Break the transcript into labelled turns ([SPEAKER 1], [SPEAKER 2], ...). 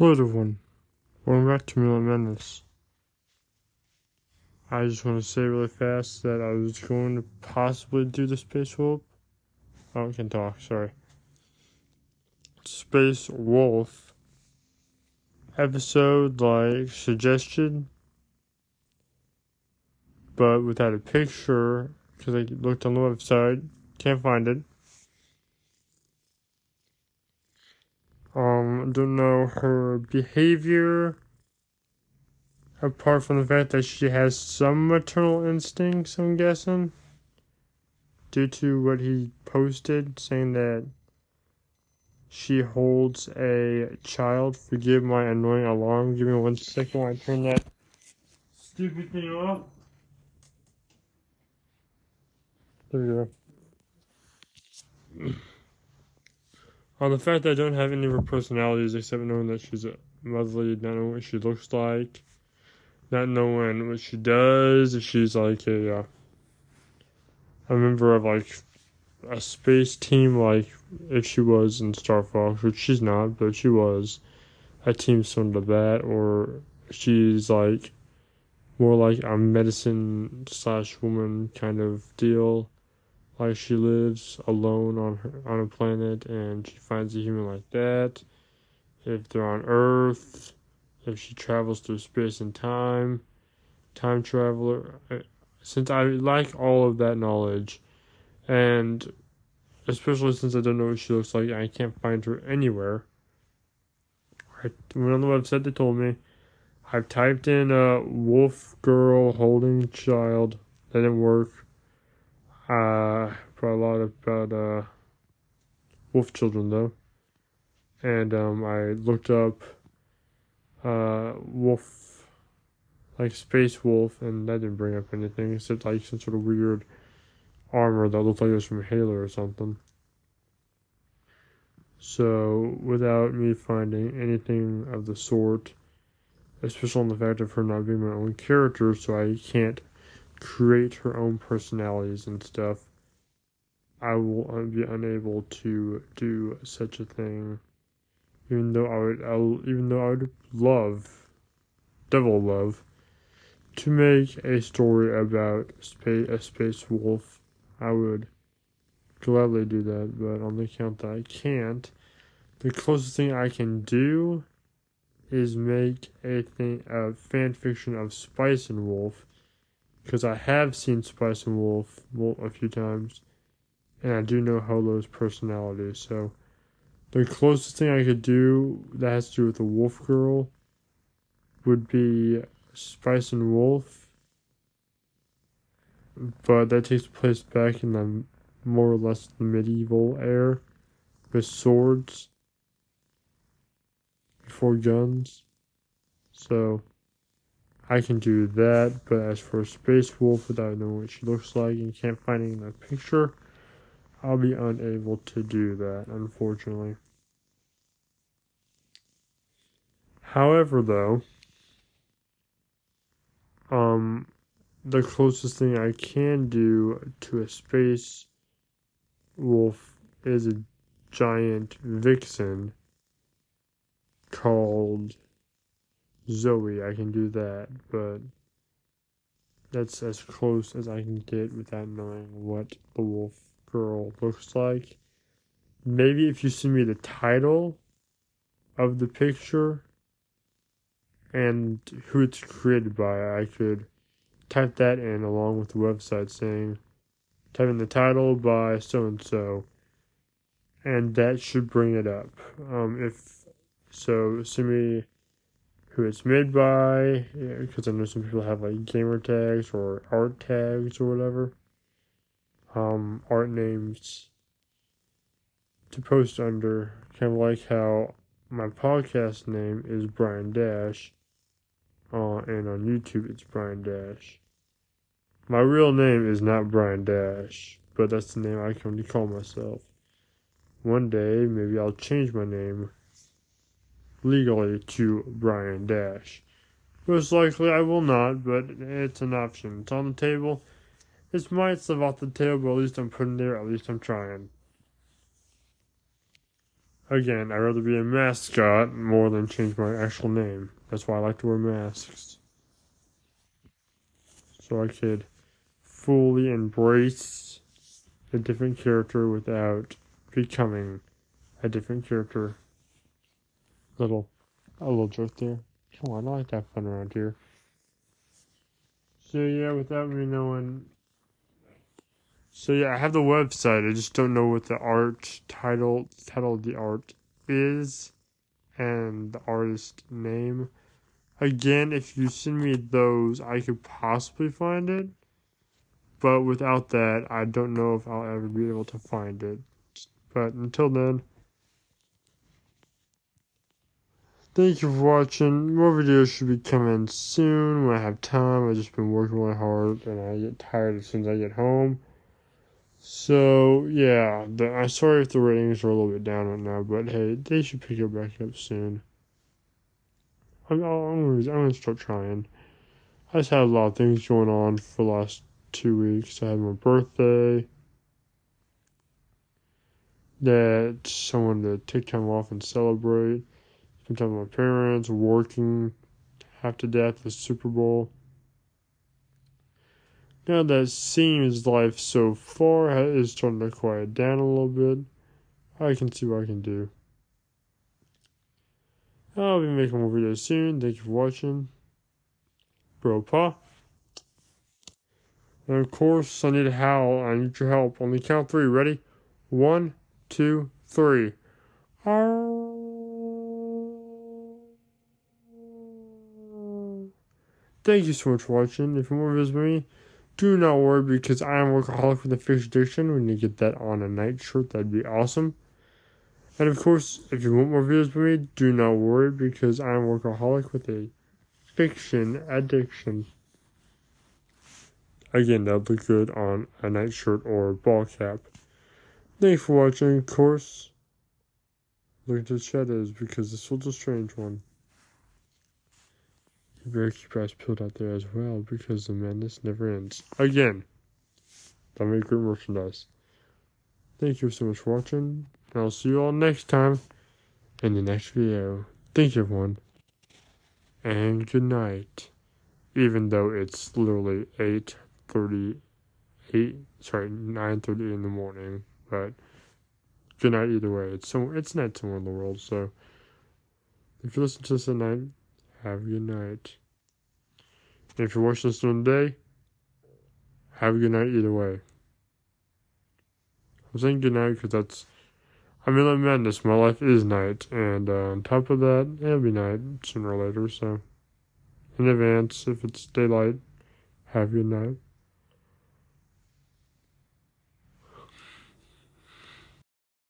[SPEAKER 1] Hello everyone, welcome back to Midnight Menace. I just want to say really fast that I was going to possibly do the Space Wolf. Oh, I can talk, sorry. Space Wolf episode like suggestion, but without a picture because I looked on the website, can't find it. Um, don't know her behavior. Apart from the fact that she has some maternal instincts, I'm guessing. Due to what he posted, saying that she holds a child. Forgive my annoying alarm. Give me one second while I turn that stupid thing off. There we go. On the fact that I don't have any of her personalities except knowing that she's a motherly, not knowing what she looks like, not knowing what she does, if she's like a, uh, a member of like a space team, like if she was in Star Fox, which she's not, but she was a team similar to that, or she's like more like a medicine slash woman kind of deal like she lives alone on her on a planet and she finds a human like that. If they're on Earth, if she travels through space and time, time traveler. Uh, since I like all of that knowledge, and especially since I don't know what she looks like, I can't find her anywhere. I went on the website. They told me. I've typed in a wolf girl holding child. That didn't work uh, for a lot about uh, wolf children though, and um, I looked up uh, wolf, like space wolf, and that didn't bring up anything except like some sort of weird armor that looked like it was from Halo or something. So, without me finding anything of the sort, especially on the fact of her not being my own character, so I can't create her own personalities and stuff, I will be unable to do such a thing. Even though I would, I'll, even though I would love, devil love, to make a story about space, a space wolf, I would gladly do that. But on the account that I can't, the closest thing I can do is make a thing, a fan fiction of Spice and Wolf because I have seen Spice and Wolf a few times, and I do know Holo's personality. So the closest thing I could do that has to do with the Wolf Girl would be Spice and Wolf, but that takes place back in the more or less the medieval era with swords before guns. So I can do that, but as for a Space Wolf, without knowing what she looks like and can't find any in that picture, I'll be unable to do that, unfortunately. However, though, um, the closest thing I can do to a space wolf is a giant vixen called Zoe, I can do that, but that's as close as I can get without knowing what the wolf girl looks like. Maybe if you send me the title of the picture and who it's created by, I could type that in along with the website saying, type in the title by so and so, and that should bring it up. Um, if so, send me who it's made by, because yeah, I know some people have like gamer tags or art tags or whatever. Um, art names to post under, kind of like how my podcast name is Brian Dash, uh, and on YouTube it's Brian Dash. My real name is not Brian Dash, but that's the name I come to call myself. One day, maybe I'll change my name legally to Brian Dash. Most likely I will not, but it's an option. It's on the table. This might slip off the table, but at least I'm putting there, at least I'm trying. Again, I'd rather be a mascot more than change my actual name. That's why I like to wear masks. So I could fully embrace a different character without becoming a different character. Little, a little joke there. Come on, I like to have fun around here. So yeah, without me knowing. So yeah, I have the website. I just don't know what the art title title of the art is, and the artist name. Again, if you send me those, I could possibly find it. But without that, I don't know if I'll ever be able to find it. But until then, Thank you for watching. More videos should be coming soon when I have time. I've just been working really hard and I get tired as soon as I get home. So, yeah, the, I'm sorry if the ratings are a little bit down right now, but hey, they should pick it back up soon. I'm, I'm, I'm gonna start trying. I just had a lot of things going on for the last two weeks. I had my birthday. That someone to take time off and celebrate spend time with my parents, working half to death the Super Bowl. Now that seems life so far is starting to quiet down a little bit. I can see what I can do. I'll be making more videos soon. Thank you for watching. Bro Pa. And of course, I need a howl. I need your help. On the count three. Ready? One, two, three. Arr. Thank you so much for watching. If you want to visit me, do not worry because I am workaholic with a fish addiction. When you get that on a night shirt, that'd be awesome. And of course, if you want more videos from me, do not worry because I am workaholic with a fiction addiction. Again, that would look good on a night shirt or ball cap. Thanks for watching, of course. Look at the shadows because this was a strange one. Your eyes peeled out there as well because the madness never ends. Again, that make great merchandise. Thank you so much for watching, and I'll see you all next time in the next video. Thank you, everyone, and good night. Even though it's literally 8.30, 8, sorry, 9.30 in the morning, but good night either way. It's somewhere, it's night somewhere in the world, so if you listen to this at night, have a good night. If you're watching this during the day, have a good night either way. I'm saying good night because that's, I mean, like madness. My life is night, and uh, on top of that, it'll be night sooner or later. So, in advance, if it's daylight, have a good night.